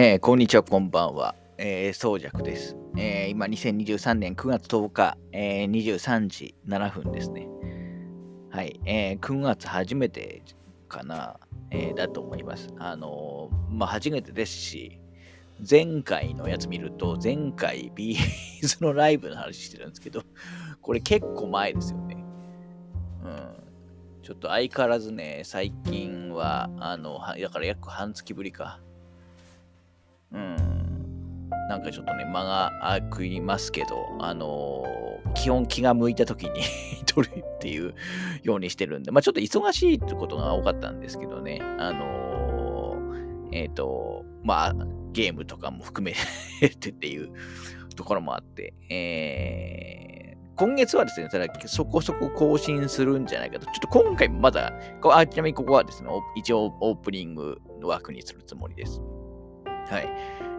えー、こんにちは、こんばんは。えー、宗尺です。えー、今、2023年9月10日、えー、23時7分ですね。はい。えー、9月初めてかな、えー、だと思います。あのー、まあ、初めてですし、前回のやつ見ると、前回ビーズのライブの話してるんですけど、これ結構前ですよね。うん。ちょっと相変わらずね、最近は、あの、だから約半月ぶりか。うん。なんかちょっとね、間が空きますけど、あのー、基本気が向いた時に 撮るっていうようにしてるんで、まあちょっと忙しいってことが多かったんですけどね、あのー、えっ、ー、と、まあゲームとかも含めて っていうところもあって、えー、今月はですね、ただそこそこ更新するんじゃないかと。ちょっと今回まだ、あちなみにここはですね、一応オープニング枠にするつもりです。はい。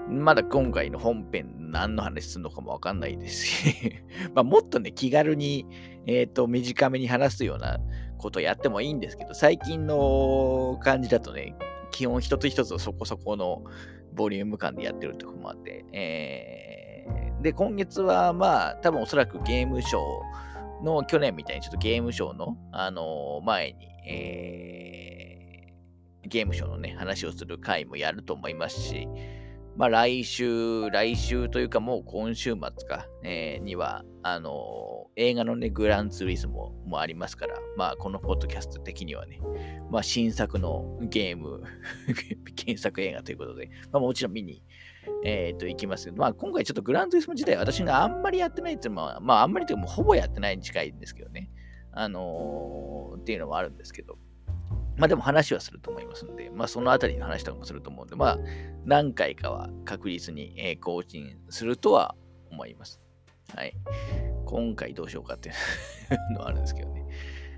まだ今回の本編何の話するのかもわかんないですし まもっとね、気軽に、えっ、ー、と、短めに話すようなことやってもいいんですけど、最近の感じだとね、基本一つ一つそこそこのボリューム感でやってるとこもあって、えー、で、今月はまあ、多分おそらくゲームショーの去年みたいにちょっとゲームショーの、あのー、前に、えーゲームショーのね、話をする回もやると思いますし、まあ来週、来週というかもう今週末か、えー、には、あのー、映画のね、グランツーリスモもありますから、まあこのポッドキャスト的にはね、まあ新作のゲーム 検索映画ということで、まあもちろん見に、えっ、ー、と、行きますけど、まあ今回ちょっとグランツーリスモ自体私があんまりやってないっていうのは、まああんまりというかもうほぼやってないに近いんですけどね、あのっていうのもあるんですけど、まあでも話はすると思いますので、まあそのあたりの話とかもすると思うんで、まあ何回かは確実に、え、更新するとは思います。はい。今回どうしようかっていうのはあるんですけどね。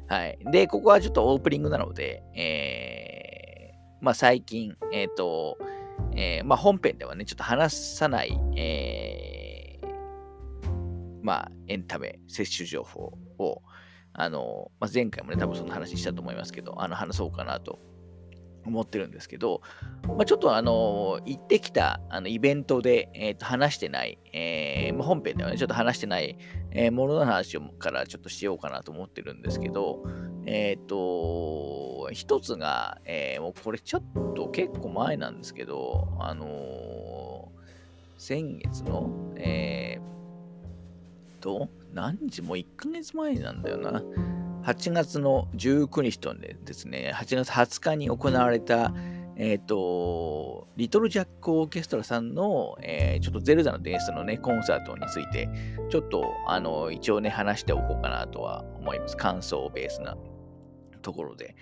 はい。で、ここはちょっとオープニングなので、えー、まあ最近、えっ、ー、と、えー、まあ本編ではね、ちょっと話さない、えー、まあエンタメ、摂取情報を、あの、まあ、前回もね、多分その話したと思いますけど、あの、話そうかなと思ってるんですけど、まあ、ちょっとあの、行ってきたあのイベントで、えー、と話してない、えー、まあ、本編ではね、ちょっと話してない、えー、ものの話をからちょっとしようかなと思ってるんですけど、えっ、と、一つが、えもうこれちょっと結構前なんですけど、あの先月の、えー、と、何日も1ヶ月前なんだよな。8月の19日とですね、8月20日に行われた、えっ、ー、と、リトルジャックオーケストラさんの、えー、ちょっとゼルダの伝説のね、コンサートについて、ちょっと、あの、一応ね、話しておこうかなとは思います。感想ベースなところで。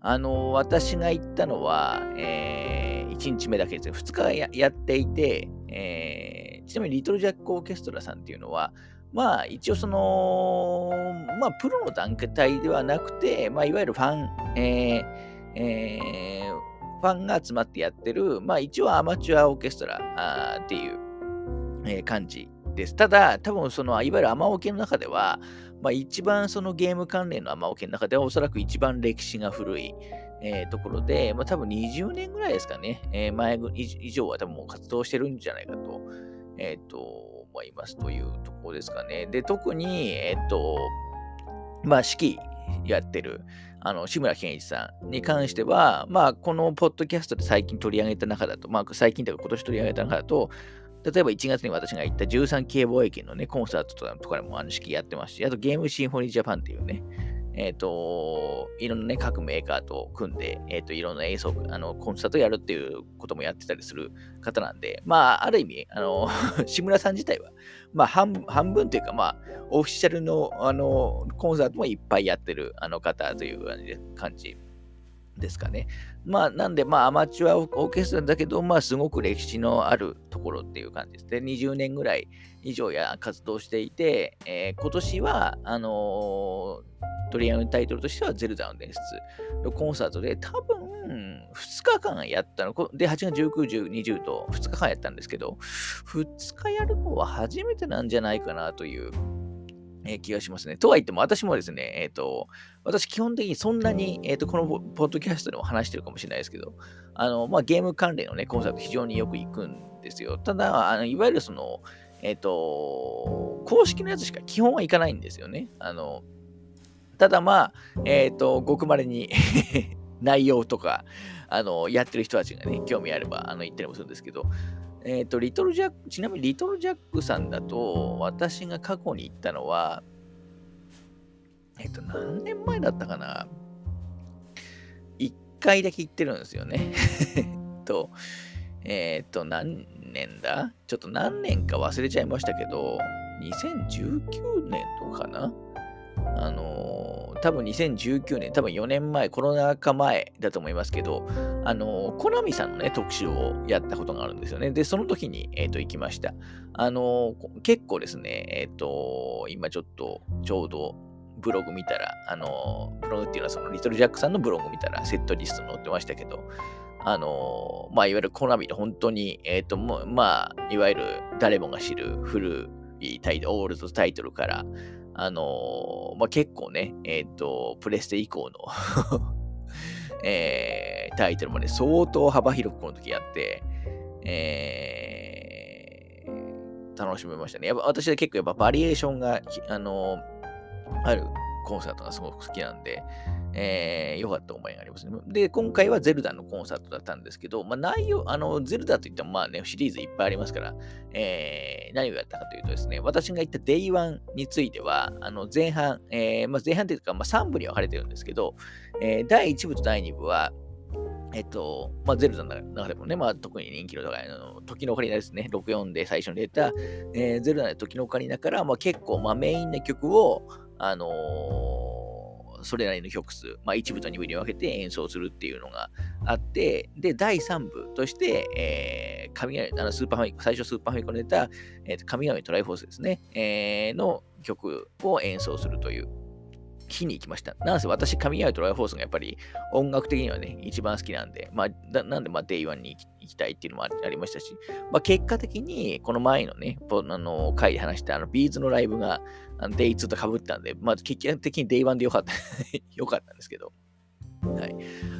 あの、私が行ったのは、えー、1日目だけですね。2日ややっていて、えー、ちなみにリトルジャックオーケストラさんっていうのは、まあ一応その、まあプロの段階ではなくて、まあいわゆるファン、えーえー、ファンが集まってやってる、まあ一応アマチュアオーケストラっていう、えー、感じです。ただ、多分その、いわゆるアマオケの中では、まあ一番そのゲーム関連のアマオケの中ではおそらく一番歴史が古い、えー、ところで、まあ多分20年ぐらいですかね、えー、前以上は多分もう活動してるんじゃないかと、えっ、ー、と、思いますというところですかね。で、特に、えっと、まあ、指揮やってる、あの、志村けんいちさんに関しては、まあ、このポッドキャストで最近取り上げた中だと、まあ、最近というか今年取り上げた中だと、例えば1月に私が行った13系貿易のね、コンサートとかでもあの指揮やってますし、あとゲームシンフォニージャパンっていうね、えっ、ー、と、いろんなね、各メーカーと組んで、えっ、ー、と、いろんな演奏、あの、コンサートやるっていうこともやってたりする方なんで、まあ、ある意味、あの、志村さん自体は、まあ半、半分というか、まあ、オフィシャルの、あの、コンサートもいっぱいやってる、あの方という感じですかね。まあ、なんで、まあ、アマチュアオーケストラだけど、まあ、すごく歴史のあるところっていう感じです。で、20年ぐらい以上や活動していて、えー、今年は、あのー取り上げるタイトルとしては、ゼルダの伝説のコンサートで、多分、2日間やったの。で、8月19、10、20と2日間やったんですけど、2日やるのは初めてなんじゃないかなというえー、気がしますね。とは言っても、私もですね、えっ、ー、と、私基本的にそんなに、えっ、ー、と、このポッドキャストでも話してるかもしれないですけど、あの、まあ、ゲーム関連のね、コンサート非常によく行くんですよ。ただ、あのいわゆるその、えっ、と、公式のやつしか基本は行かないんですよね。あの、ただまあ、えっ、と、ごくまれに 内容とか、あの、やってる人たちがね、興味あれば、あの、言ったりもするんですけど、えっ、ー、と、リトルジャック、ちなみにリトルジャックさんだと、私が過去に行ったのは、えっ、ー、と、何年前だったかな ?1 回だけ行ってるんですよね。と、えっ、ー、と、何年だ？ちょっと何年か忘れちゃいましたけど、2019年とかな？あの、多分2019年、多分4年前、コロナ禍前だと思いますけど、あの、コナミさんのね、特集をやったことがあるんですよね。で、その時に、えっ、ー、と、行きました。あの結構ですね、えっ、と、今ちょっと、ちょうど、ブログ見たら、あのブログっていうのはそのリトルジャックさんのブログ見たらセットリスト載ってましたけど、あのまあ、いわゆるコナミで本当に、えっ、と、まあ、いわゆる誰もが知る古いタイトル、オールドタイトルから、あのー、まあ、結構ね、えっ、ー、と、プレステ以降の えー、タイトルもね、相当幅広くこの時やって、えー、楽しめましたね。やっぱ私は結構やっぱバリエーションが、あのあるコンサートがすごく好きなんで、えー、良かった思いがありますね。で、今回はゼルダのコンサートだったんですけど、まあ、内容、あの、ゼルダといってもまあね、シリーズいっぱいありますから、えー、何をやったかというとですね、私が言った Day1 については、あの、前半、えー、まあ、前半というか、まあ、3部に分かれてるんですけど、えー、第1部と第2部は、えっと、まあ、ゼルダの中でもね、まあ、特に人気の高いの、時のオカリナですね、64で最初に出た、えー、ゼルダの時のオカリナから、まあ、結構、まあ、メインな曲を、あのーそれなりの曲数、まあ、1部と2部に分けて演奏するっていうのがあって、で、第3部として、えー、神、あのスーパーファミ最初スーパーファミコンで出た、えー、神々トライフォースですね、えー、の曲を演奏するという日に行きました。なんせ私、神々トライフォースがやっぱり音楽的にはね、一番好きなんで、まあ、なんで、まあ、 Day One に行きたいっていうのもありましたし、まあ、結果的に、この前のね、あの回で話したあのビーズのライブが、あの Day 2と被ったんで、まあ、結果的に Day One でよかった、よかったんですけど、はい。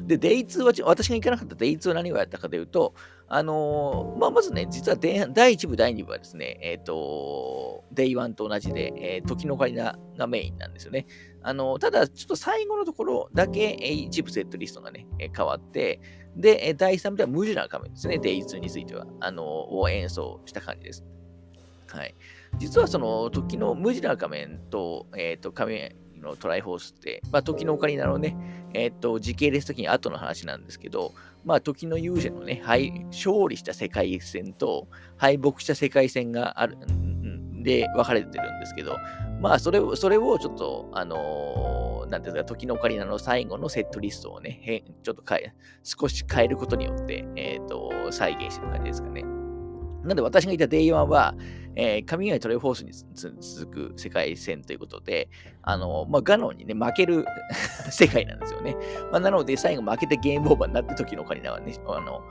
で、デイ2は、私が行かなかったデイ2は何をやったかというと、あのー、まあ、まずね、実は第1部、第2部はですね、えっ、ー、と、デイ1と同じで、えー、時のオカリナがメインなんですよね。あのー、ただ、ちょっと最後のところだけ、え一部セットリストがね、え変わって、で、第3部では無地な仮面ですね、デイ2については、あのを演奏した感じです。はい。実はその時の無地な仮面と、えっ、と、仮面のトライフォースって、まあ、時のオカリナのね、えっ、と、時系列的に後の話なんですけど、まあ、時の勇者のね、勝利した世界戦と敗北した世界戦がある、で分かれてるんですけど、まあ、それを、それをちょっと、あのー、なんですか、時のオカリナの最後のセットリストをね、ちょっと変え、少し変えることによって、えっ、ー、と、再現してる感じですかね。なんで私が言った Day1 は、えー、神々トレフォースに続く世界戦ということで、あの、まあ、ガノンにね、負ける 世界なんですよね。まあ、なので、最後負けてゲームオーバーになって時のオカリナはね、あの、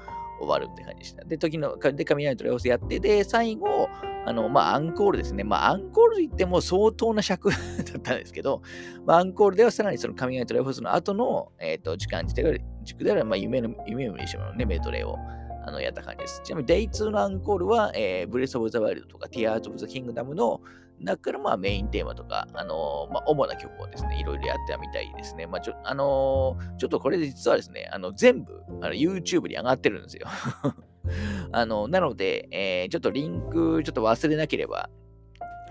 終わるって感じでした。で、時の、で、神々トレフォースやって、で、最後、あの、まあ、アンコールですね。まあ、アンコールといっても相当な尺 だったんですけど、まあ、アンコールではさらにその神々トレフォースの後の、えっ、ー、と、時間自体が軸では、まあ、夢の、夢を見てしまうね、メドレーを。あのやった感じです。ちなみに Day2 のアンコールは、えー、ブレス・オブ・ザ・ワイルドとか Tears of the Kingdom の中からまあメインテーマとか、あのー、まあ、主な曲をですね、いろいろやってみたいですね。まあ、ちょ、あのー、ちょっとこれ実はですね、あの全部あの YouTube に上がってるんですよ。あの、なので、えー、ちょっとリンクちょっと忘れなければ、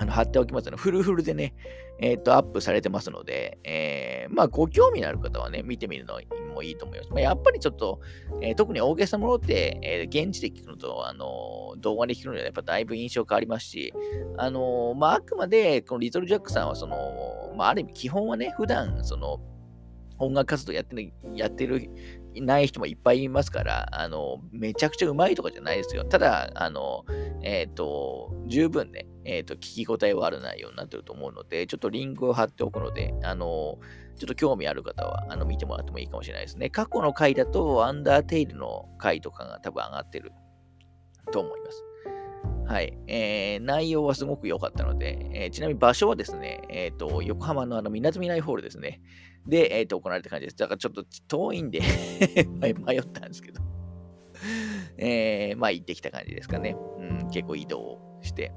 あの貼っておきますのフルフルでね、えっ、ー、と、アップされてますので、えー、まあ、ご興味のある方はね、見てみるのもいいと思います。まあ、やっぱりちょっと、えー、特に大げさなものって、えー、現地で聞くのと、あの動画で聞くのではやっぱだいぶ印象変わりますし、あのまあ、あくまで、このリトルジャックさんは、その、まあ、ある意味基本はね、普段、その、音楽活動やってる、やってるない人もいっぱいいますから、あの、めちゃくちゃうまいとかじゃないですよ。ただ、あの、えっ、ー、と、十分ね、えっ、ー、と、聞き応えはある内容になってると思うので、ちょっとリンクを貼っておくので、あの、ちょっと興味ある方は、あの、見てもらってもいいかもしれないですね。過去の回だと、アンダーテイルの回とかが多分上がってると思います。はい。えー、内容はすごく良かったので、えー、ちなみに場所はですね、えっ、ー、と、横浜のあの、みなとみらいホールですね。で、えっ、と、行われた感じです。だからちょっと遠いんで 迷ったんですけどえー、まあ行ってきた感じですかね。うん、結構移動して。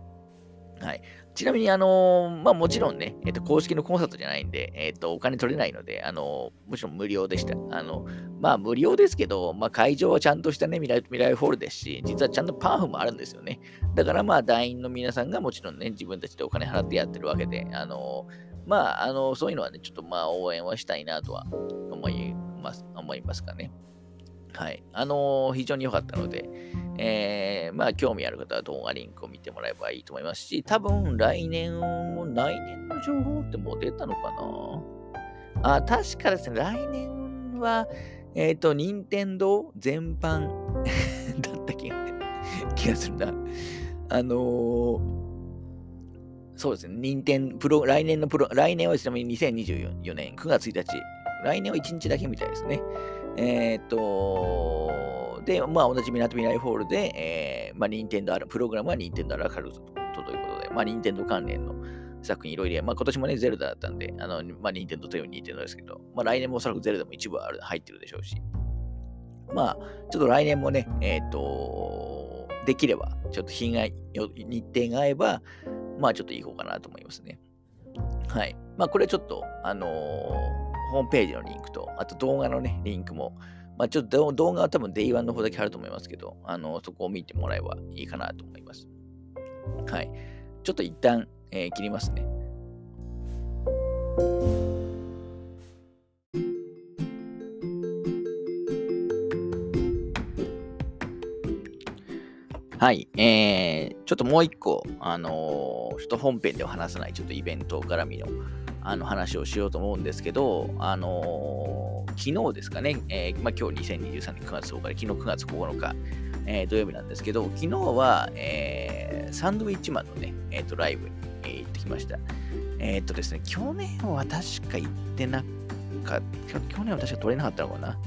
はい。ちなみに、あのー、まあもちろんね、えっ、と、公式のコンサートじゃないんで、えっ、と、お金取れないので、あのもちろん無料でした。あの、まあ無料ですけど、まあ会場はちゃんとしたね、未来未来ホールですし、実はちゃんとパンフもあるんですよね。だからまあ団員の皆さんがもちろんね、自分たちでお金払ってやってるわけで、あのまあ、あの、そういうのはね、ちょっとまあ応援はしたいなとは思います、思いますかね。はい。あのー、非常に良かったので、えー、まあ、興味ある方は動画リンクを見てもらえばいいと思いますし、多分来年も、来年の情報ってもう出たのかな？あ、確かですね、来年は、えっ、ー、と、任天堂全般だった気が気がするな。あのー、そうですね、任天プロ、来年のプロ、来年はちなみに2024年9月1日、来年は1日だけみたいですね。えっ、と、で、まあ、同じみなとみらいホールで、えー、まあ、任天堂ある、プログラムは任天堂アラカルトということで、まあ、任天堂関連の作品いろいろ、まあ、今年もね、ゼルダだったんで、あの、まあ、任天堂という任天堂ですけど、まあ、来年もおそらくゼルダも一部ある入ってるでしょうし、まあ、ちょっと来年もね、えっ、と、できれば、ちょっと日が、日程が合えば、まあ、ちょっと行こうかなと思いますね。はい。まあ、これちょっと、あのーホームページのリンクと、あと動画のね、リンクも、まあ、ちょっと動画は多分 Day1 の方だけあると思いますけど、あの、そこを見てもらえばいいかなと思います。はい。ちょっと一旦、えー、切りますね。はい。えー、ちょっともう一個、あのー、ちょっと本編では話さない、ちょっとイベント絡みのあの話をしようと思うんですけど、あのー、昨日ですかね、えー、まあ、今日2023年9月10日で、昨日9月9日、えー、土曜日なんですけど、昨日は、えサンドウィッチマンのね、えーと、ライブに、行ってきました。えっ、とですね、去年は確か行ってなかった、去年は確か撮れなかったのかな？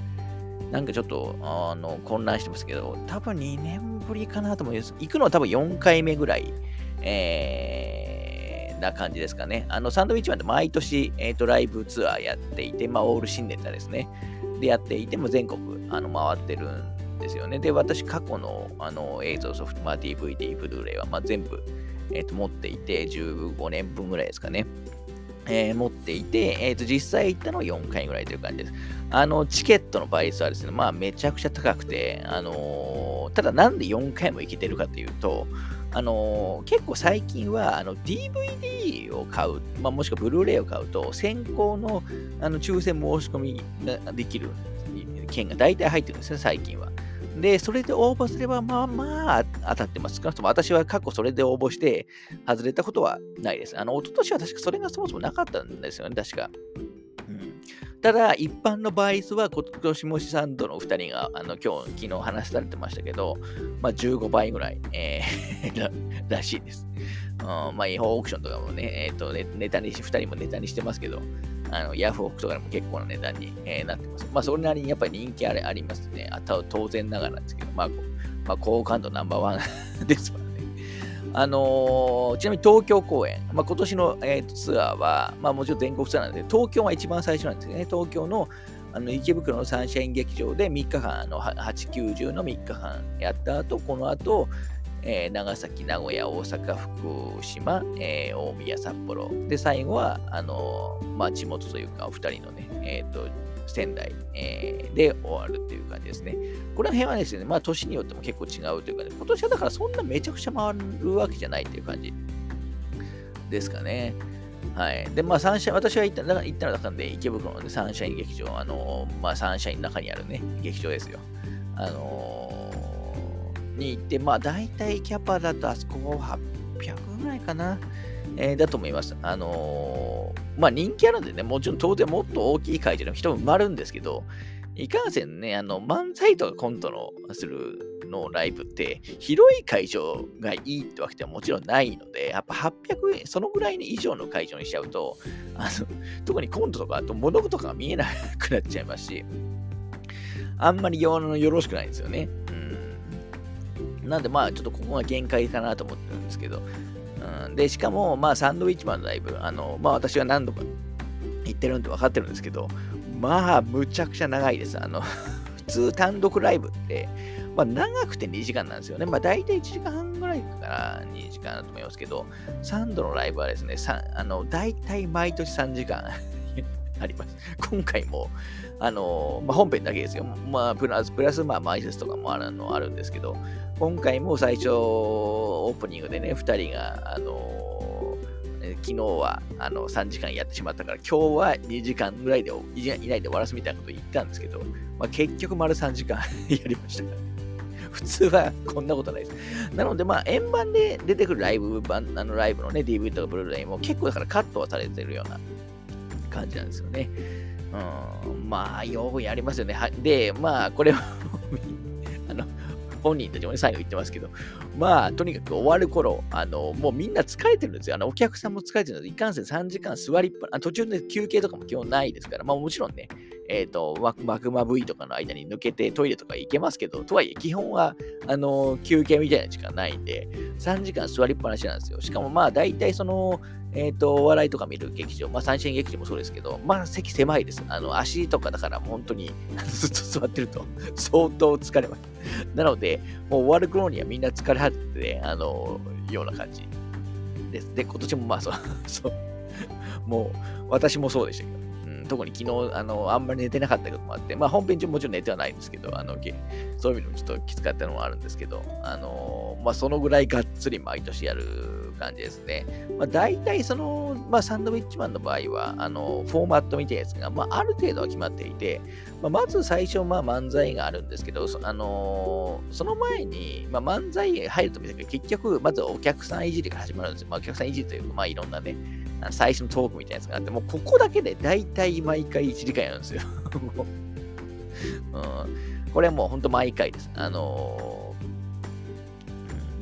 なんかちょっと、あの、混乱してますけど、多分2年ぶりかなと思います。行くのは多分4回目ぐらい、えー、な感じですかね。あの、サンドウィッチマンって毎年、えっ、ー、と、ライブツアーやっていて、まあ、オール新ネタですね。で、やっていても全国、あの、回ってるんですよね。で、私、過去の、あの、映像ソフト、まあ、DVD、ブルーレイは、まあ、全部、えっ、ー、と、持っていて、15年分ぐらいですかね。えー、持っていて、えー、と実際行ったのは4回ぐらいという感じです。あの、チケットの倍率はですね、まあめちゃくちゃ高くて、あのー、ただなんで4回も行けてるかというと、あの、結構最近はあの DVD を買う、まあ、もしくはブルーレイを買うと、先行のあの抽選申し込みができる券が大体入ってるんですね、最近は。で、それで応募すれば、まあまあ当たってます。少なくとも私は過去それで応募して外れたことはないです。あの、一昨年は確かそれがそもそもなかったんですよね、確か。ただ、一般の倍率は今年も資産度の2人があの今日、昨日話されてましたけど、まあ、15倍ぐらい、えー、らしいです。うん、まあ、違法オークションとかもね、えーと、ネネタにし、2人もネタにしてますけど、あのヤフオクとかでも結構な値段に、えー、なってます。まあ、それなりにやっぱり人気あれありますね。あと当然ながらですけど、まあ、まあ、好感度ナンバーワン ですわあのー、ちなみに東京公演、まあ、今年の、えー、ツアーは、まあ、もちろん全国ツアーなんで、東京が一番最初なんですね。東京のあの池袋のサンシャイン劇場で3日間、あの8、90の3日間やった後、この後、えー、長崎、名古屋、大阪、福島、えー、大宮、札幌。で、最後は、あのー、まあ、地元というか、お二人のね、えっ、と、仙台、えー、で終わるっていう感じですね。この辺はですね、まあ年によっても結構違うというかね、今年はだからそんなめちゃくちゃ回るわけじゃないっていう感じですかね。はい。で、まあ、サンシャイン、私が行った行ったのだったんで、池袋の、ね、サンシャイン劇場、あのー、まあ、サンシャインの中にあるね、劇場ですよ。あのー、に行って、まあ、大体キャパだとあそこ800ぐらいかな。えー、だと思います。あのー、まあ人気あるんでね、もちろん当然もっと大きい会場でも人も埋まるんですけど、いかんせんね、あの、漫才とかコントのするのライブって、広い会場がいいってわけではもちろんないので、やっぱ800円、そのぐらいに以上の会場にしちゃうと、あの、特にコントとか、あと物事とかが見えなくなっちゃいますし、あんまりよろしくないんですよね。うん。なんでまあちょっとここが限界かなと思ってるんですけど、うん、で、しかもまあサンドウィッチマンのライブ、あの、まあ私は何度か行ってるんで分かってるんですけど、まあむちゃくちゃ長いです。あの 普通単独ライブって、まあ、長くて2時間なんですよね。まあ、大体1時間半ぐらいから2時間だと思いますけど、3度のライブはですね、あの大体毎年3時間 あります。今回も、あのまあ、本編だけですよ。まあ、プラス、プラス、まあ、マイセスとかもあるのあるんですけど、今回も最初、オープニングでね、2人が、あの昨日はあの3時間やってしまったから、今日は2時間ぐらいでいないで終わらすみたいなこと言ったんですけど、まあ、結局丸3時間 やりました。普通はこんなことないです。なので、まあ、円盤で出てくるライブ版、あのライブのね、DVD とかブルーレイも結構だからカットはされてるような感じなんですよね。うん、まあ、ようやりますよね。はで、まあ、これは あの、本人たちも、最後言ってますけど、まあ、とにかく終わる頃、あの、もうみんな疲れてるんですよ。あの、お客さんも疲れてるので、いかんせん3時間座りっぱな、途中で休憩とかも基本ないですから、まあもちろんね、えっ、ー、と、マグマ V とかの間に抜けてトイレとか行けますけど、とはいえ、基本は、あの、休憩みたいな時間ないんで、3時間座りっぱなしなんですよ。しかもまあ、大体その、えっ、ー、と、お笑いとか見る劇場、まあ、三線劇場もそうですけど、まあ、席狭いです。あの、足とかだから本当に ずっと座ってると相当疲れます。なので、もう終わる頃にはみんな疲れ果てて、あの、ような感じ。です。で、今年もまあ、そう、そう、もう、私もそうでしたけど、うん特に昨日、あの、あんまり寝てなかったこともあって、まあ本編中もちろん寝てはないんですけど、あの、そういう意味でもちょっときつかったのもあるんですけど、あの、まあそのぐらいがっつり毎年やる感じですね。まあ大体その、まあサンドウィッチマンの場合は、あの、フォーマットみたいなやつが、まあある程度は決まっていて、まあ、まず最初、まあ漫才があるんですけど、あのその前に、まあ漫才入ると見たけど、結局、まずお客さんいじりが始まるんですよ。まあお客さんいじりというか、まあいろんなね、最初のトークみたいなやつがあって、もうここだけで大体毎回1時間やるんですよ。うん、これはもう本当毎回です。あのー、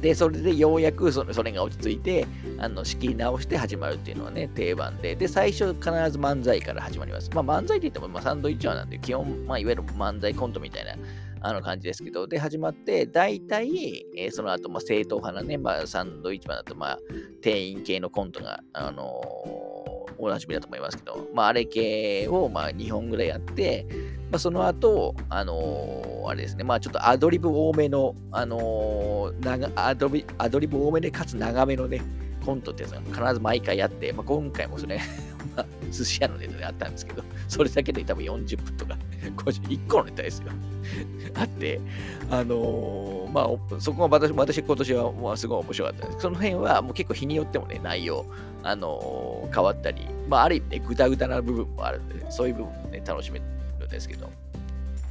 で、それでようやくそれが落ち着いて、あの仕切り直して始まるっていうのはね、定番で、で、最初必ず漫才から始まります。まあ漫才って言っても、まあ、サンドイッチマンなんで、基本、まあいわゆる漫才コントみたいなあの感じですけど、で、始まって、大体、えー、その後、まあ、正統派なね、まあ、サンドイッチマンだと、まあ、店員系のコントが、あのー、おなじみだと思いますけど、まあ、あれ系を、まあ、2本ぐらいやって、まあ、その後、あのー、あれですね、まあ、ちょっとアドリブ多めの、あのー、アドリアドリブ多めで、かつ長めのね、コントってやつが必ず毎回やって、まあ、今回もそれ まあ、寿司屋のネタであったんですけど、それだけで多分40分とか、1個のネタですよ。あって、あのー、まあ、そこは私、私今年はまあすごい面白かったんですその辺はもう結構日によってもね、内容、あのー、変わったり、まあ、ある意味ね、ぐたぐたな部分もあるんで、そういう部分もね、楽しめるんですけど、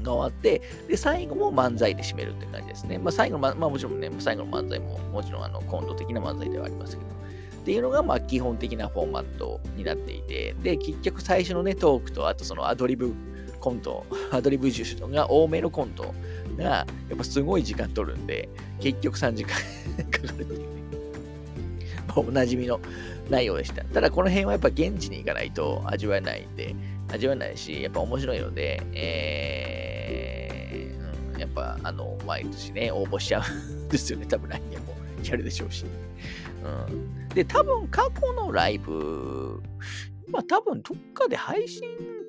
が終わって、で、最後も漫才で締めるって感じですね。まあ、最後の、まあ、もちろんね、最後の漫才も、もちろんあのコント的な漫才ではありますけど、っていうのが、まあ、基本的なフォーマットになっていて、で、結局最初のね、トークと、あとそのアドリブコント、アドリブ重視が多めのコントが、やっぱすごい時間取るんで、結局3時間 かかるっていうね。まあ、おなじみの内容でした。ただ、この辺はやっぱ現地に行かないと味わえないんで、味わえないし、やっぱ面白いので、えー、うん、やっぱ、あの、毎年ね、応募しちゃうんですよね。多分来年もやるでしょうし。うん、で、多分過去のライブ、まあ多分どっかで配信、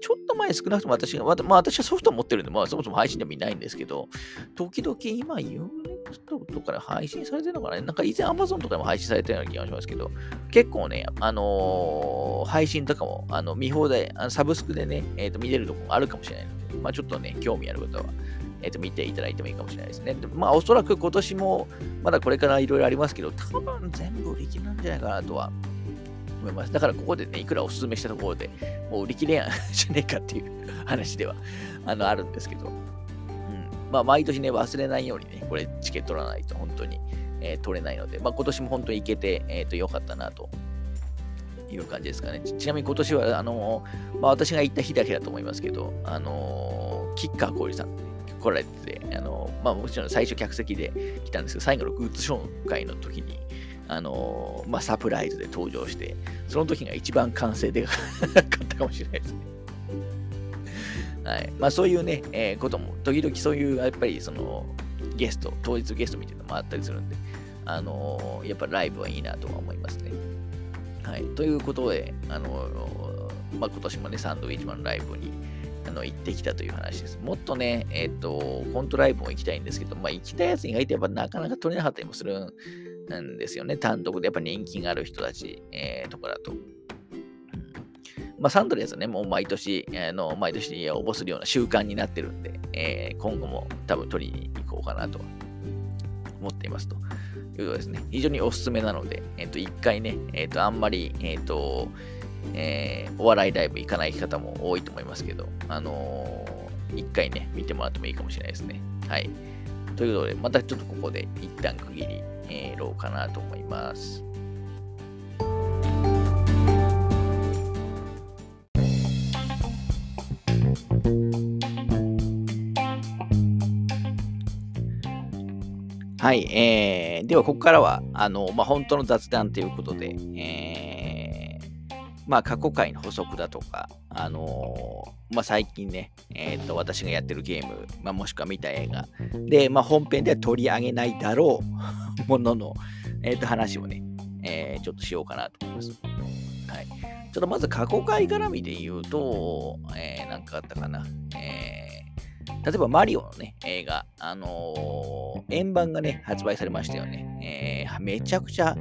ちょっと前少なくとも私が、まあ私はソフト持ってるんで、まあそもそも配信でもいないんですけど、時々今 Unext とかで配信されてるのかな？なんか以前 Amazon とかでも配信されてるような気がしますけど、結構ね、あのー、配信とかも、あの、見放題、あのサブスクでね、え、ー、と、見れるとこもあるかもしれないので、まあちょっとね、興味ある方は、えー、と見ていただいてもいいかもしれないですね。でまあ、おそらく今年も、まだこれからいろいろありますけど、多分全部売り切れなんじゃないかなとは思います。だからここでね、いくらお勧めしたところでもう売り切れやん じゃねえかっていう話ではあのあるんですけど、うん。まあ、毎年ね、忘れないようにね、これチケット取らないと本当に、えー、取れないので、まあ、今年も本当に行けて、え、ー、と、良かったなという感じですかね。ちなみに今年は、あのー、まあ、私が行った日だけだと思いますけど、あのー、キッカー氷さん、来られてて、あのまあ、もちろん最初客席で来たんですけど、最後のグッズ紹介の時に、あのまあ、サプライズで登場して、その時が一番完成で かったかもしれないですね。はい。まあ、そういうね、えー、ことも、時々そういう、やっぱり、その、ゲスト、当日ゲストみたいなのもあったりするんで、あの、やっぱライブはいいなとは思いますね。はい。ということで、あの、まあ、今年もね、サンドウィッチマンライブにあの行ってきたという話です。もっとね、えっ、ー、と、コントライブも行きたいんですけど、まあ、行きたいやつ意外とやっぱなかなか取れなかったりもするんんですよね。単独でやっぱ人気がある人たち、えー、とかだと。まあ、サンドレーズはね、もう毎年、あの毎年応募するような習慣になってるんで、えー、今後も多分取りに行こうかなと思っていますと。いうことですね。非常におすすめなので、えっ、ー、と、一回ね、えっ、ー、と、あんまり、えっ、ー、と、えお笑いライブ行かない方も多いと思いますけど、あの一回ね、見てもらってもいいかもしれないですね。はい。ということで、またちょっとここで一旦区切り、えー、ろうかなと思います。はい、えー、ではここからは、あの、まあ、本当の雑談ということで、えー、まあ、過去回の補足だとか、あのー、まあ、最近ね、えっ、ー、と、私がやってるゲーム、まあ、もしくは見た映画、で、まあ、本編では取り上げないだろうものの、えっ、ー、と、話をね、えー、ちょっとしようかなと思います。はい。ちょっとまず過去回絡みで言うと、えー、なんかあったかな。えー例えばマリオのね、映画、あのー、円盤がね、発売されましたよね。えー、めちゃくちゃ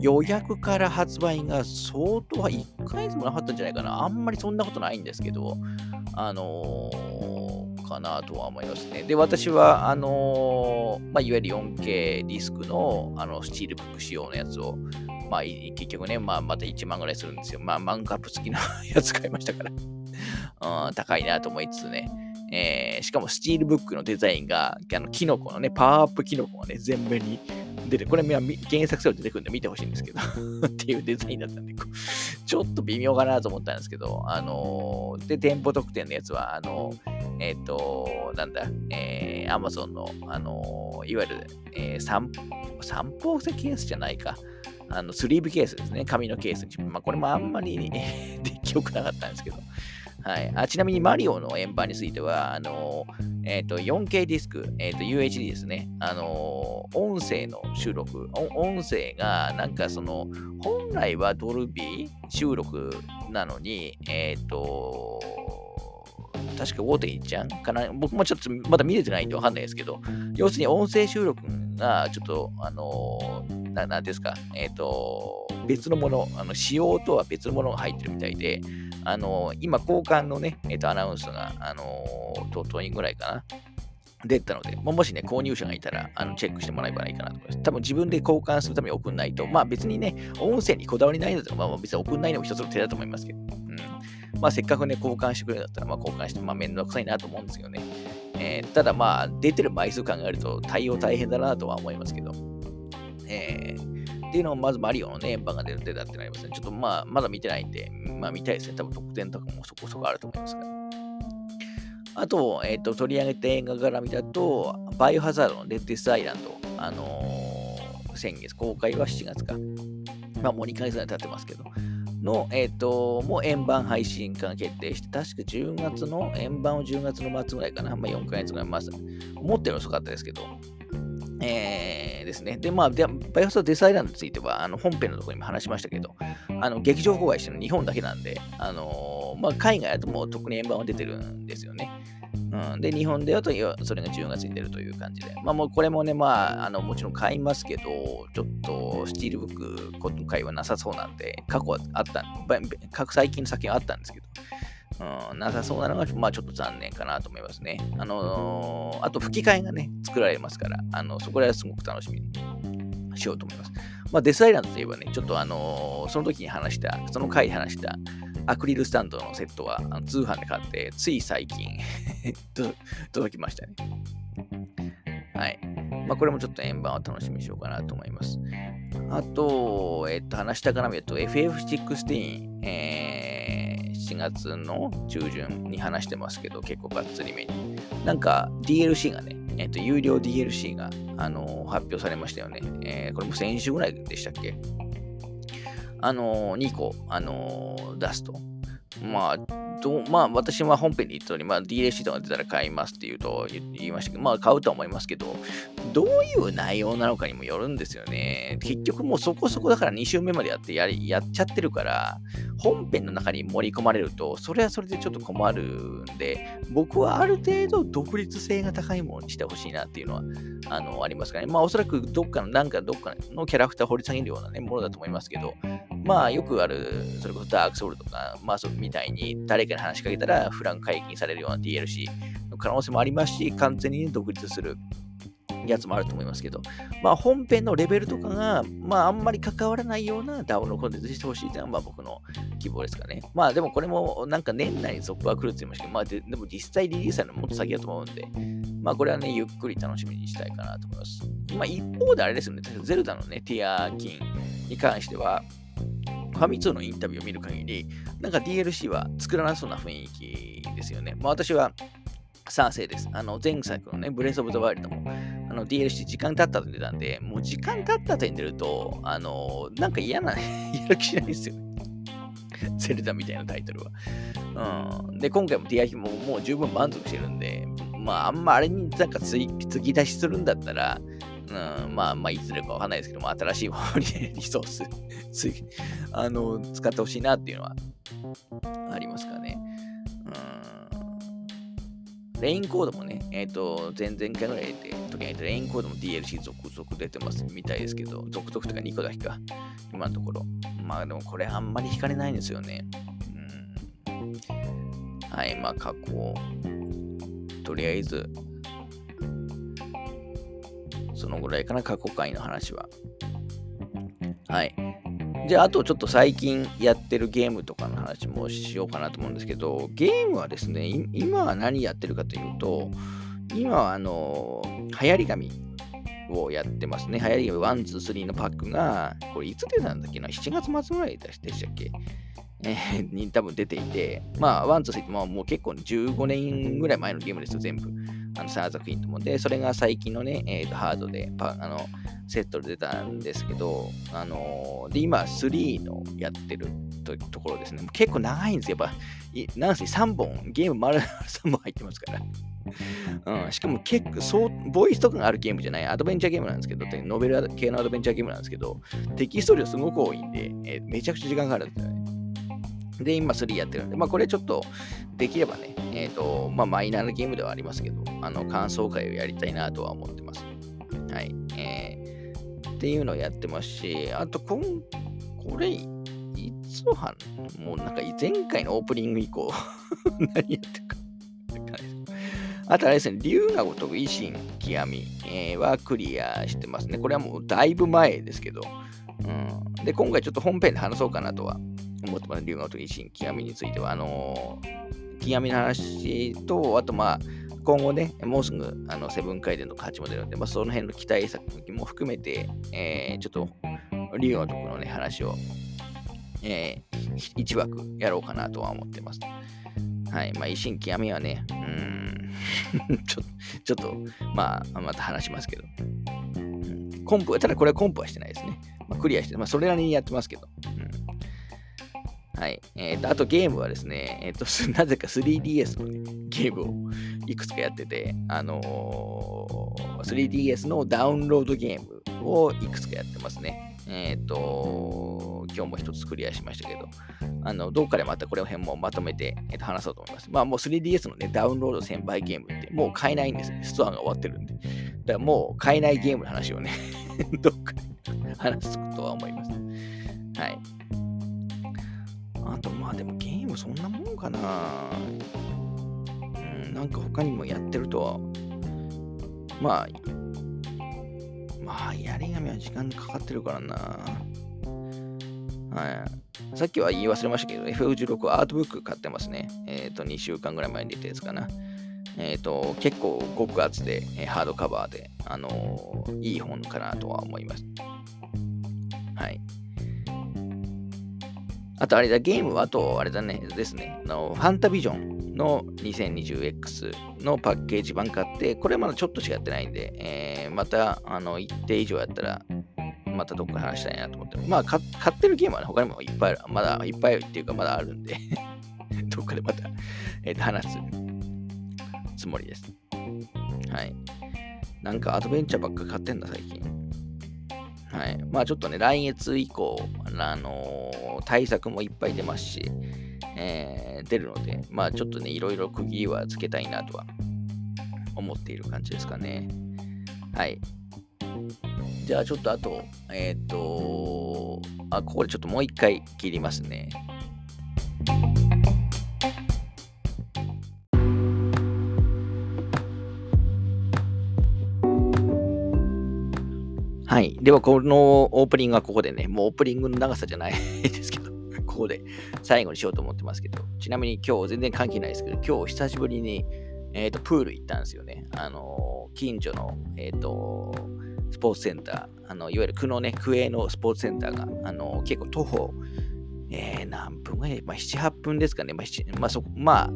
予約から発売が相当は1ヶ月もなかったんじゃないかな。あんまりそんなことないんですけど、あのー、かなとは思いますね。で、私は、あのまあ、いわゆる 4K ディスクのあのスチールブック仕様のやつを、まあ、結局ね、まあ、また1万ぐらいするんですよ。まあ、マンカップ付きの やつ買いましたから。うん、高いなと思いつつね。えー、しかもスチールブックのデザインが、あのキノコのね、パワーアップキノコがね、全面に出て、これ原作性出てくるんで見てほしいんですけどっていうデザインだったんで、ちょっと微妙かなと思ったんですけど、あのー、で、店舗特典のやつは、あのー、えっ、ー、と、なんだ、えー、アマゾンの、あのいわゆる、えー、三三方石ケースじゃないか。あの、スリーブケースですね。紙のケースに。まあ、これもあんまり、ね、出来良くなかったんですけど。はい、あちなみにマリオの円盤については、あのえーと、4K ディスク、えーと、UHD ですね、あの音声の収録、音声がなんかその、本来はドルビー収録なのに、えっ、と、確か5.1ちゃんかな。僕もちょっとまだ見れてないんでわかんないですけど、要するに音声収録がちょっと、あのななんですか、えっ、ー、と、別のもの、あの仕様とは別のものが入ってるみたいで、あの今、交換のね、えっ、と、アナウンスが、あのー、と、とぐらいかな。出たので、もしね、購入者がいたら、あのチェックしてもらえばいいかなと思います。多分自分で交換するために送んないと、まあ別にね、音声にこだわりないので、まあ別に送んないのも一つの手だと思いますけど、うん。まあせっかくね、交換してくれるんだったら、まあ交換して、まあめんどくさいなと思うんですよね。えー、ただまあ、出てる枚数考えると対応大変だなとは思いますけど、えー、っていうのをまずマリオのね、円盤が出る手だってなりますね。ちょっとまあ、まだ見てないんで、まあ見たいですね。多分特典とかもそこそこあると思いますから。あと、えっ、ー、と、取り上げた映画絡みだと、バイオハザードのデッデスアイランド、あのー、先月、公開は7月か。まあもう2ヶ月ぐらい経ってますけど、の、えっ、ー、と、もう円盤配信化が決定して、確か10月の、円盤を10月の末ぐらいかな。まあ4ヶ月ぐらい、まず、思ってるの遅かったですけど、えー、ですね。で、まあ、バイオスデサイランドについては、あの本編のところにも話しましたけど、あの劇場公開してるの日本だけなんで、あのー、まあ、海外だともう特に円盤は出てるんですよね。うん、で、日本ではとそれが10月に出るという感じで。まあ、もうこれもね、まあ、あのもちろん買いますけど、ちょっとスチールブック、今回はなさそうなんで、過去はあった、最近の先はあったんですけど、うん、なさそうなのが、まあちょっと残念かなと思いますね。あのー、あと吹き替えがね、作られますから、あのそこらはすごく楽しみにしようと思います。まあデスアイランドといえばね、ちょっとあのー、その時に話した、その回で話したアクリルスタンドのセットはあの通販で買って、つい最近 届きましたね。はい。まあこれもちょっと円盤を楽しみにしようかなと思います。あと、えっと、話したから見ると FF16、えー月の中旬に話してますけど、結構がっつりめに。なんか DLC がね、えっ、と、有料 DLC が、あのー、発表されましたよね。えー、これも先週ぐらいでしたっけ？あのー、2個、あの出すと。まあ、どまあ、私は本編で言った通り、まあ、DLC とか出たら買いますって言うと言いましたけど、まあ、買うとは思いますけど、どういう内容なのかにもよるんですよね。結局もうそこそこだから2週目までやってやりやっちゃってるから、本編の中に盛り込まれると、それはそれでちょっと困るんで、僕はある程度独立性が高いものにしてほしいなっていうのは、あの、ありますかね。まあ、おそらくどっかの、なんかどっかのキャラクター掘り下げるような、ね、ものだと思いますけど、まあ、よくある、それこそダークソウルとか、まあ、そうみたいに、誰かに話しかけたら、フラン解禁されるような DLC の可能性もありますし、完全に独立するやつもあると思いますけど、まあ、本編のレベルとかが、まあ、あんまり関わらないような DAO のコンテンツにしてほしいというのは、まあ、僕の希望ですかね。まあ、でもこれも、なんか年内に続は来るって言いましたけど、まあで、でも実際リリースされるのもっと先だと思うんで、まあ、これはね、ゆっくり楽しみにしたいかなと思います。まあ、一方であれですよね、ゼルダのね、ティア金に関しては、ファミ通のインタビューを見る限り、なんか DLC は作らなそうな雰囲気ですよね。まあ、私は賛成です。あの前作のね、ブレスオブザワイルドもあの DLC 時間経ったと出たんで、もう時間経ったとに出ると、あのなんか嫌な、やる気しないですよ。ゼルダみたいなタイトルは。うん。で、今回も DLC ももう十分満足してるんで、まあ、あんまあれになんか継ぎ出しするんだったら、うん、まあ、まあ、いつでかわかんないですけども、新しい方にリソースあの、使ってほしいなっていうのはありますかね。うん。レインコードもね、えっ、ー、と、前々回ぐらいで時にレインコードも DLC 続々出てますみたいですけど、続々とか2個だけか、今のところ。まあでもこれあんまり惹かれないんですよね。うん。はい、まあ過去、とりあえずそのぐらいかな、過去回の話は。はい。じゃあ、あとちょっと最近やってるゲームとかの話もしようかなと思うんですけど、ゲームはですね、今は何やってるかというと、今はあの、流行り紙をやってますね。流行り紙1、2、3のパックが、これいつ出たんだっけな ?7 月末ぐらいでしたっけ？えー、に多分出ていて、まあ、1、2、3ってもう結構15年ぐらい前のゲームですよ、全部。あの3作品とも。で、それが最近のね、えー、とハードでパあのセットで出たんですけど、あのー、で、今3のやってるとところですね。結構長いんですよ。やっぱ、なんせ3本、ゲーム丸々3本入ってますから。うん、しかも結構そう、ボイスとかがあるゲームじゃない、アドベンチャーゲームなんですけど、ノベル系のアドベンチャーゲームなんですけど、テキスト量すごく多いんで、えー、めちゃくちゃ時間かかるんですよね。で、今3やってるんで、まあこれちょっとできればね、えっ、ー、と、まあマイナーなゲームではありますけど、あの、感想会をやりたいなとは思ってます。はい。えー、っていうのをやってますし、あと、こん、これ、いつは、もうなんか前回のオープニング以降 何やってるか。あとあれですね、龍が如く維新極み、えー、はクリアしてますね。これはもうだいぶ前ですけど、うん、で、今回ちょっと本編で話そうかなとは思ってます。龍河と維新極みについては。あのー、極みの話と、あとまあ、今後ね、もうすぐあのセブン回転の価値も出るんで、まあ、その辺の期待作も含めて、えー、ちょっと龍河とこのね、話を、えー、一枠やろうかなとは思ってます。はい。まあ、維新極みはね、うん ちょ、ちょっと、まあ、また話しますけど。コンプ、ただこれはコンプはしてないですね。まあ、クリアして、まあ、それなりにやってますけど。うんはい。えー、と、あとゲームはですね、えっ、ー、と、なぜか 3DS の、ね、ゲームをいくつかやってて、あのー、3DS のダウンロードゲームをいくつかやってますね。えっ、と、今日も一つクリアしましたけど、あの、どっかでまたこれ辺もまとめて、えー、と話そうと思います。まあもう 3DS のね、ダウンロード1000倍ゲームってもう買えないんですね。ストアが終わってるんで。だからもう買えないゲームの話をね どっかで話すとは思います。はい。あと、まあでもゲームそんなもんかな。うん、なんか他にもやってるとは、まあ、まあ、やり紙は時間かかってるからな。はい。さっきは言い忘れましたけど、F16 アートブック買ってますね。えっ、ー、と、2週間ぐらい前に出たやつかな。えっ、ー、と、結構極厚で、え、ハードカバーで、あのー、いい本かなとは思います。はい。あとあれだ、ゲームはあとあれだね、ですね、あのファンタビジョンの 2020X のパッケージ版買って、これまだちょっとしかやってないんで、えー、またあの一定以上やったら、またどっか話したいなと思って。まあ、買ってるゲームは、ね、他にもいっぱいある。まだいっぱいっていうか、まだあるんで どっかでまた、えー、と話すつもりです。はい。なんかアドベンチャーばっか買ってんだ、最近。はい。まあちょっとね、来月以降、あのー、対策もいっぱい出ますし、えー、出るので、まあちょっとね、いろいろ釘はつけたいなとは思っている感じですかね。はい。じゃあちょっとあと、えっ、ー、と、あ、ここでちょっともう一回切りますね。はい。では、このオープニングはここでね、もうオープニングの長さじゃない ですけど、ここで最後にしようと思ってますけど、ちなみに今日全然関係ないですけど、今日久しぶりに、えっ、ー、と、プール行ったんですよね。あの、近所の、えっ、ー、と、スポーツセンター、あのいわゆる区のね、区営のスポーツセンターが、あの結構徒歩、えー、何分ぐらい、まあ、7、8分ですかね。まあ、まあ、そまあ、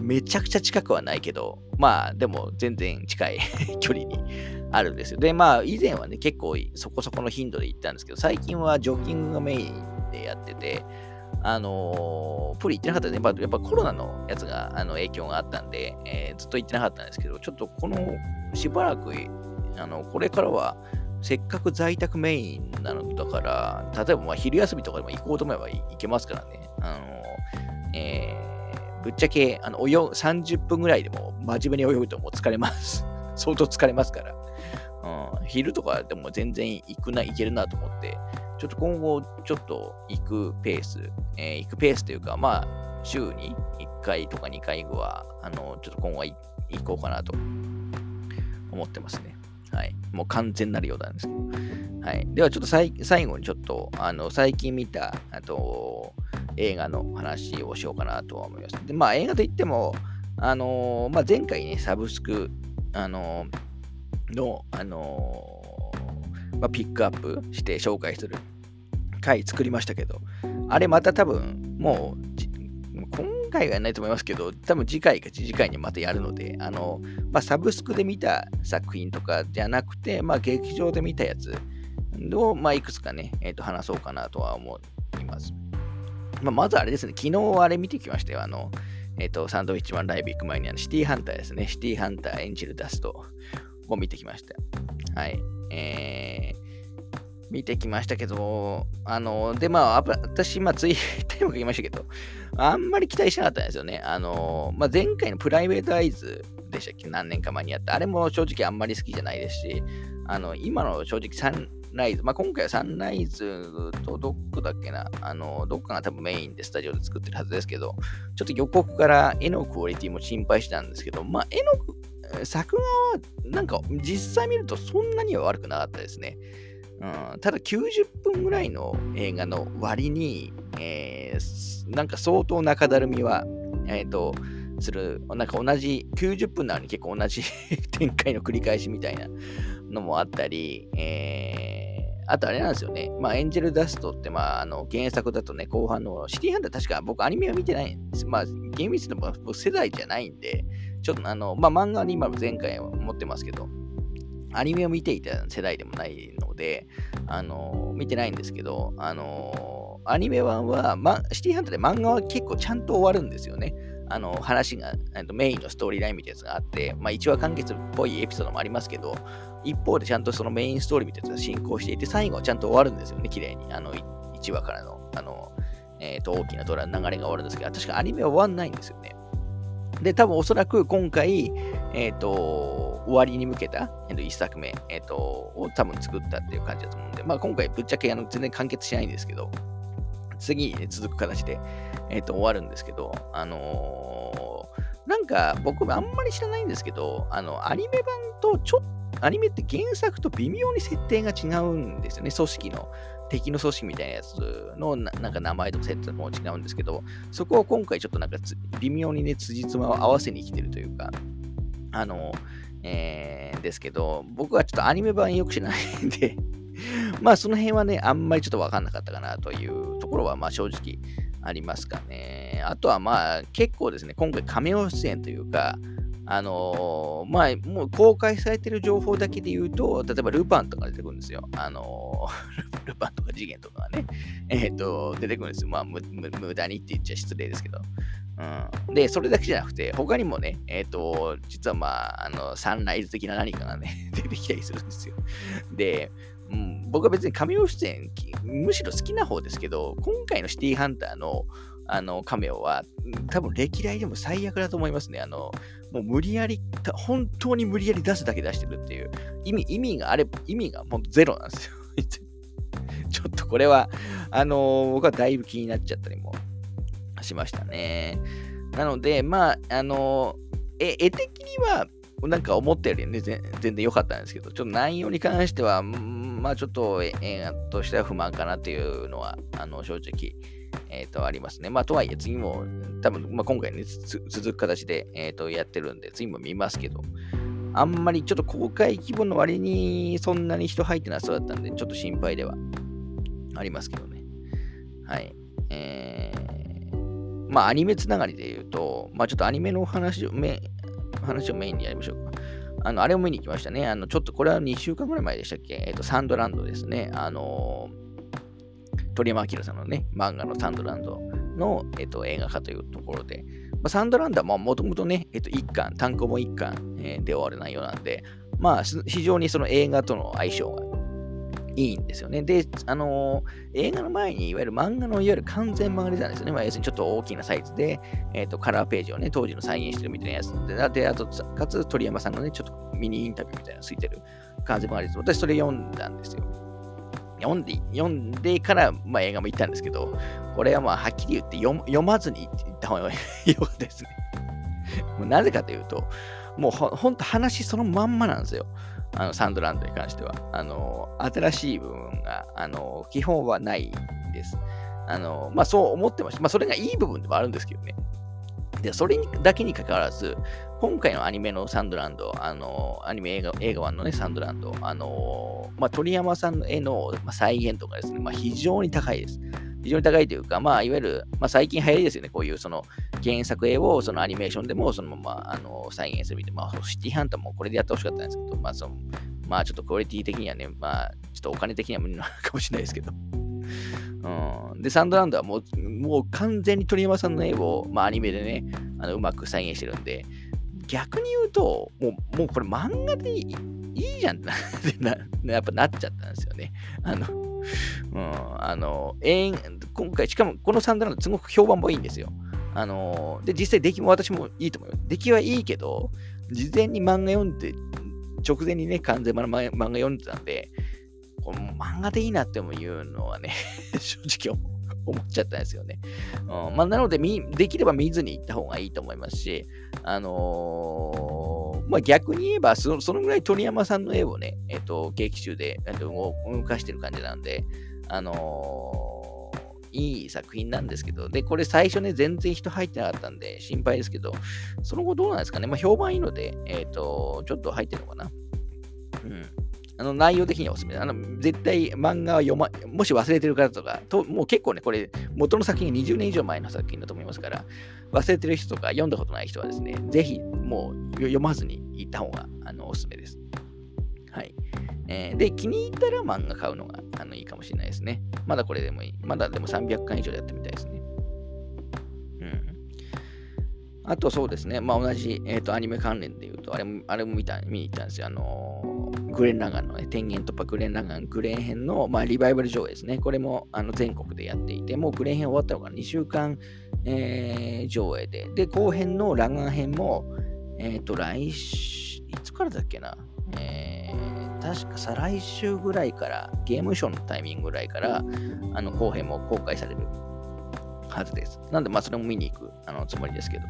めちゃくちゃ近くはないけど、まあ、でも全然近い 距離にあるんですよ。で、まあ、以前はね、結構そこそこの頻度で行ったんですけど、最近はジョギングがメインでやってて、あのー、プリ行ってなかったね。やっぱやっぱコロナのやつがあの影響があったんで、えー、ずっと行ってなかったんですけど、ちょっとこのしばらくあのこれからはせっかく在宅メインなのだから、例えばまあ昼休みとかでも行こうと思えば行けますからね。あの、えー、ぶっちゃけあの泳30分ぐらいでも真面目に泳ぐともう疲れます。相当疲れますから。うん、昼とかでも全然行くな、行けるなと思って、ちょっと今後、ちょっと行くペース、えー、行くペースというか、まあ、週に1回とか2回は、あの、ちょっと今後は行こうかなと思ってますね。はい。もう完全なるようなんですけど。はい。ではちょっと最後にちょっと、あの、最近見た、あと、映画の話をしようかなとは思います。で、まあ映画といっても、あのー、まあ前回ね、サブスク、あのー、の、あのー、まあ、ピックアップして紹介する回作りましたけど、あれまた多分、もう、今回はないと思いますけど、多分次回か次回にまたやるので、あの、まあ、サブスクで見た作品とかじゃなくて、まあ、劇場で見たやつを、まあ、いくつかね、えっ、ー、と、話そうかなとは思います。まあ、まずあれですね、昨日あれ見てきましたよ。あの、えっ、と、サンドウィッチマンライブ行く前にあのシティハンターですね。シティハンターエンジェルダストを見てきました。はい。えー、見てきましたけど、あの、で、まあ、私、まあ、ツ イッターにも書きましたけど、あんまり期待しなかったんですよね。あの、まあ、前回のプライベートアイズでしたっけ？何年か前にやった。あれも正直あんまり好きじゃないですし、あの、今の正直サンライズ、まあ、今回はサンライズとどこだっけな、あの、どっかが多分メインでスタジオで作ってるはずですけど、ちょっと予告から絵のクオリティも心配してたんですけど、まあ、絵の作画はなんか実際見るとそんなには悪くなかったですね。うん、ただ90分ぐらいの映画の割に、えー、なんか相当中だるみは、えっ、ー、と、する、なんか同じ、90分なのに結構同じ展開の繰り返しみたいなのもあったり、えー、あとあれなんですよね。まあ、エンジェルダストって、まあ、あの、原作だとね、後半の、シティハンター確か僕アニメは見てないんです。まあ、厳密にも世代じゃないんで、ちょっとあの、まあ、漫画に今前回は持ってますけど、アニメを見ていた世代でもないので、あの、見てないんですけど、あの、アニメ版は、ま、シティハンターで漫画は結構ちゃんと終わるんですよね。あの話が、メインのストーリーラインみたいなやつがあって、まあ、1話完結っぽいエピソードもありますけど、一方でちゃんとそのメインストーリーみたいなやつが進行していて、最後はちゃんと終わるんですよね、綺麗に。あの1話からの、あの、えー、と大きなドラの流れが終わるんですけど、確かアニメは終わんないんですよね。で、多分おそらく今回、えっ、ー、と、終わりに向けた、えー、と1作目、えっ、ー、と、を多分作ったっていう感じだと思うんで、まあ今回ぶっちゃけあの全然完結しないんですけど、次に、続く形で、えっ、ー、と、終わるんですけど、あのなんか僕あんまり知らないんですけど、あの、アニメ版とちょっと、アニメって原作と微妙に設定が違うんですよね、組織の。敵の組織みたいなやつのなんか名前とか設定も違うんですけど、そこを今回ちょっとなんか微妙にね、辻褄を合わせに来てるというか、あの、えー、ですけど、僕はちょっとアニメ版よく知らないんで まあその辺はね、あんまりちょっとわかんなかったかなというところは、まあ正直ありますかね。あとはまあ結構ですね、今回カメオ出演というか、あのー、まあ、もう公開されてる情報だけで言うと、例えばルパンとか出てくるんですよ。あのー、ルパンとか次元とかがね、えっ、ー、と、出てくるんですよ。まあ無、無駄にって言っちゃ失礼ですけど。うん、で、それだけじゃなくて、他にもね、えっ、と、実はまあ、あの、サンライズ的な何かがね、出てきたりするんですよ。で、うん、僕は別に神尾出演、むしろ好きな方ですけど、今回のシティーハンターのあのカメオは、多分歴代でも最悪だと思いますね。あの、もう無理やり、本当に無理やり出すだけ出してるっていう、意味、意味があれ、意味がもうゼロなんですよ。ちょっとこれは、あのー、僕はだいぶ気になっちゃったりもしましたね。なので、まあ、あのー、絵的には、なんか思ったよりね、全然良かったんですけど、ちょっと内容に関しては、まあちょっと映画としては不満かなっていうのは、あの、正直、えっ、ー、と、ありますね。まあ、とはいえ、次も、多分、まあ、今回ね、続く形で、えっ、ー、と、やってるんで、次も見ますけど、あんまりちょっと公開規模の割にそんなに人入ってなそうだったんで、ちょっと心配ではありますけどね。はい。えー、まあ、アニメつながりで言うと、まあ、ちょっとアニメの話をメ話をメインにやりましょうか。あの、あれを見に行きましたね。あの、ちょっとこれは2週間ぐらい前でしたっけ？えっ、ー、と、サンドランドですね。あのー鳥山明さんのね、漫画のサンドランドの、えっと、映画化というところで、まあ、サンドランドはもともとね、えっと、一巻、単行本一巻、えー、で終わる内容なんで、まあ、非常にその映画との相性がいいんですよね。で、あのー、映画の前に、いわゆる漫画のいわゆる完全漫画デザインですよね。まあ、要するにちょっと大きなサイズで、えっ、と、カラーページをね、当時の再現してるみたいなやつで、であと、かつ鳥山さんのね、ちょっとミニインタビューみたいなのついてる完全漫画デザイン。私、それ読んだんですよ。読んで、読んでから、まあ、映画も行ったんですけど、これはまあ、はっきり言って読まずに行った方が よかったですね。もうなぜかというと、もうほほんと話そのまんまなんですよ。あのサンドランドに関しては。あの新しい部分があの基本はないです。あのまあそう思ってました。まあそれがいい部分でもあるんですけどね。で、それだけにかかわらず、今回のアニメのサンドランド、あの、アニメ映画映画版のね、サンドランド、あの、まあ、鳥山さんの絵の、再現とかですね、まあ、非常に高いです。非常に高いというか、まあ、いわゆる、まあ、最近流行りですよね、こういうその原作絵をそのアニメーションでもそのままあの再現するみたいな、まあ、シティハンターもこれでやってほしかったんですけど、まあ、そのまあ、ちょっとクオリティ的にはね、まあ、ちょっとお金的には無理なのかもしれないですけど。うん、で、サンドランドはもう、もう完全に鳥山さんの絵を、まあ、アニメでね、あのうまく再現してるんで、逆に言うと、もう、もうこれ漫画でいいいいじゃんってな、やっぱなっちゃったんですよね。あの、うん、あの、え今回、しかもこのサンドランドすごく評判もいいんですよ。あの、で、実際出来も私もいいと思います。出来はいいけど、事前に漫画読んで、直前にね、完全な漫画読んでたんで、この漫画でいいなって思うのはね、正直思。っちゃったんですよね。うんまあ、なのでできれば見ずに行った方がいいと思いますし、あのー、まあ、逆に言えばそ、そのぐらい鳥山さんの絵をね、えっ、ー、と、劇中で、動かしてる感じなんで、あの、いい作品なんですけど、で、これ最初ね、全然人入ってなかったんで心配ですけど、その後どうなんですかね。まあ、評判いいので、えっ、と、ちょっと入ってるのかな。うん。あの内容的にはおすすめあの絶対漫画は読ま、もし忘れてる方とか、ともう結構ね、これ、元の作品20年以上前の作品だと思いますから、忘れてる人とか読んだことない人はですね、ぜひもう読まずに行った方があのおすすめです。はい。えー、で、気に入ったら漫画買うのがあのいいかもしれないですね。まだこれでもいい。まだでも300巻以上やってみたいですね。あとそうですね、まあ同じ、えーと、アニメ関連で言うと、あれもあれも見た見に行ったんですよ。あのーグレン・ラガンの、ね、天元突破グレン・ラガングレン編の、まあ、リバイバル上映ですね。これもあの全国でやっていて、もうグレン編終わったのが2週間、えー、上映で。で、後編のラガン編も、えっ、ー、と、来週、いつからだっけな、えー、確か再来週ぐらいから、ゲームショーのタイミングぐらいから、あの後編も公開されるはずです。なんで、まあ、それも見に行くあのつもりですけど。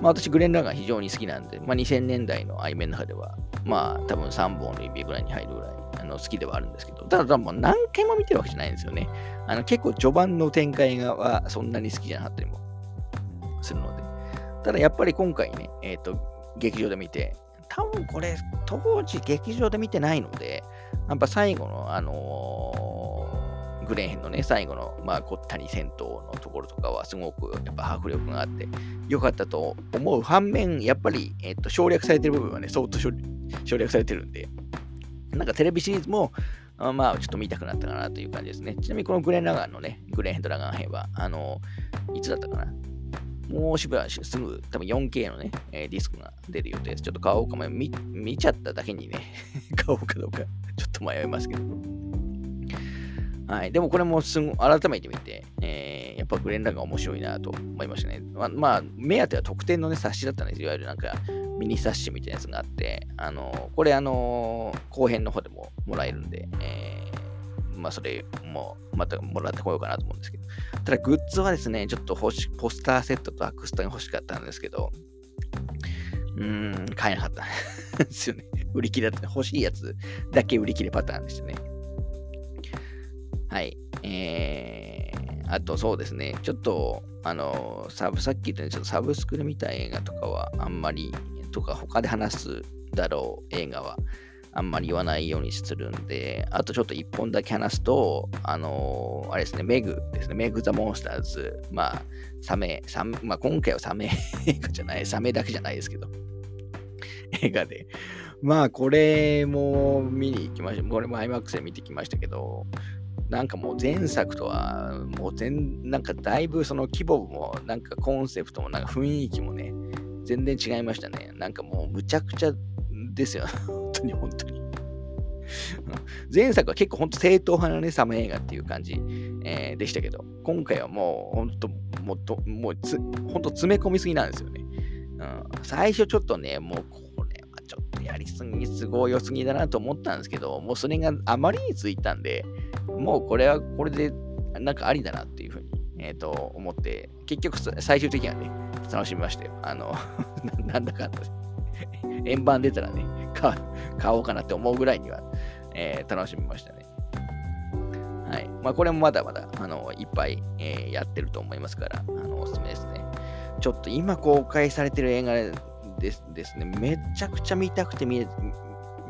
まあ、私、グレン・ラガン非常に好きなんで、まあ、2000年代のアイメンの中では、まあ、多分3本の指ぐらいに入るぐらいあの好きではあるんですけど、ただ、もう何回も見てるわけじゃないんですよね。あの結構序盤の展開がはそんなに好きじゃなかったりもするので。ただ、やっぱり今回ね、えっ、ー、と、劇場で見て、多分これ、当時劇場で見てないので、やっぱ最後の、あの、グレン編のね、最後の、まあ、ごったに戦闘のところとかは、すごくやっぱ迫力があって、良かったと思う反面、やっぱり、えっと、省略されてる部分はね、相当省略されてるんで、なんかテレビシリーズも、あまあ、ちょっと見たくなったかなという感じですね。ちなみにこのグレン・ラガンのね、グレンヘッド・ラガン編は、あの、いつだったかな？もうしばらくすぐ、多分 4K のね、えー、ディスクが出る予定です。ちょっと買おうかも。見見ちゃっただけにね 買おうかどうか、ちょっと迷いますけど。はい。でもこれもすぐ改めて見て、えー、やっぱグレンラが面白いなと思いましたね。まあ、まあ、目当ては特典のね、冊子だったんですいわゆるなんか、ミニ冊子みたいなやつがあって、あのこれあの後編の方でももらえるんで、えー、まあそれもまたもらってこようかなと思うんですけど、ただグッズはですね、ちょっと欲しポスターセットとアクスタが欲しかったんですけど、うーん、買えなかった ですよね。売り切れだった。欲しいやつだけ売り切れパターンでしたね。はい。えー、あとそうですね、ちょっと、あの、サブ、さっき言ったように、ちょっとサブスクで見た映画とかはあんまり、とか他で話すだろう映画はあんまり言わないようにするんで、あとちょっと一本だけ話すと、あのー、あれですね、メグですね、メグ・ザ・モンスターズ、まあ、サメ、サメまあ、今回はサメ映画じゃない、サメだけじゃないですけど、映画で。まあ、これも見に行きました。これも IMAX で見てきましたけど、なんかもう前作とは、もう全、なんかだいぶその規模も、なんかコンセプトも、なんか雰囲気もね、全然違いましたね。なんかもうむちゃくちゃですよ。本当に本当に。前作は結構本当正統派なね、サム映画っていう感じ、えー、でしたけど、今回はもう本当、もうと、もうつ、本当詰め込みすぎなんですよね。うん、最初ちょっとね、もうちょっとやりすぎ、すごい良すぎだなと思ったんですけど、もうそれがあまりについたんで、もうこれはこれでなんかありだなっていうふうに、えー、と思って、結局最終的にはね、楽しみましたよ。あの、なんだかんだ。円盤出たらね、買おうかなって思うぐらいには、えー、楽しみましたね。はい。まあ、これもまだまだ、あの、いっぱい、えー、やってると思いますから、あの、おすすめですね。ちょっと今公開されてる映画ですですね、めちゃくちゃ見たくて見れ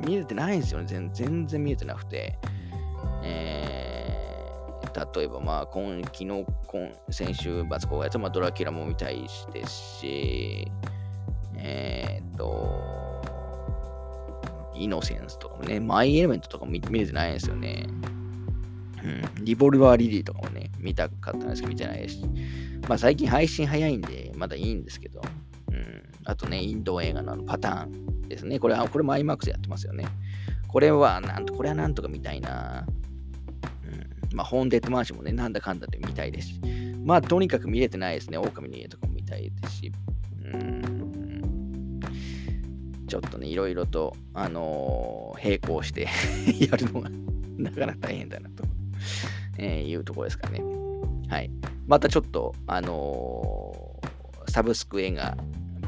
見れてないんですよね。全全然見えてなくて。えー、例えば、まあ、今、昨日、今先週、バツコがやった、まあ、ドラキュラも見たいしですし、えー、っと、イノセンスとかもね、マイエレメントとかも見れてないんですよね。うん、リボルバーリリーとかもね、見たかったんですけど、見てないですし。まあ最近配信早いんで、まだいいんですけど、あとね、インド映画のパターンですね。これは、これも IMAX でやってますよね。これは、なんと、これはなんとか見たいな。うん、まあ、ホーンデッドマンションもね、なんだかんだで見たいですし。まあ、とにかく見れてないですね。狼の家とかも見たいですし。うんちょっとね、いろいろと、あのー、並行して やるのが なかなか大変だなと、えー、いうところですかね。はい。またちょっと、あのー、サブスク映画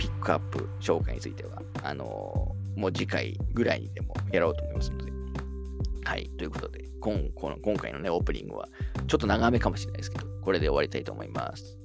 ピックアップ紹介については、あのもう次回ぐらいにでもやろうと思いますので。はい。ということで、今この今回のね、オープニングは、ちょっと長めかもしれないですけど、これで終わりたいと思います。